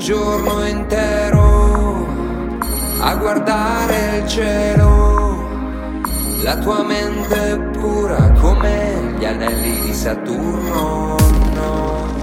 giorno intero a guardare il cielo. La tua mente è pura come gli anelli di Saturno. No.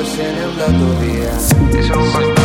pues en el plato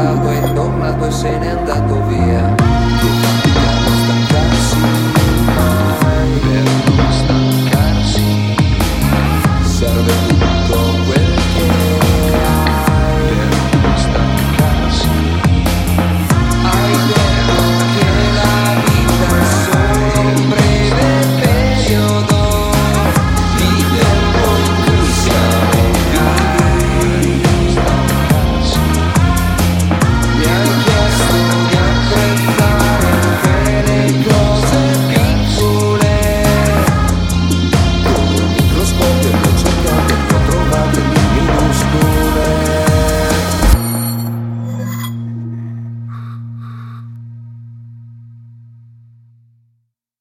passato è tornato e se n'è andato via. Serve tutto.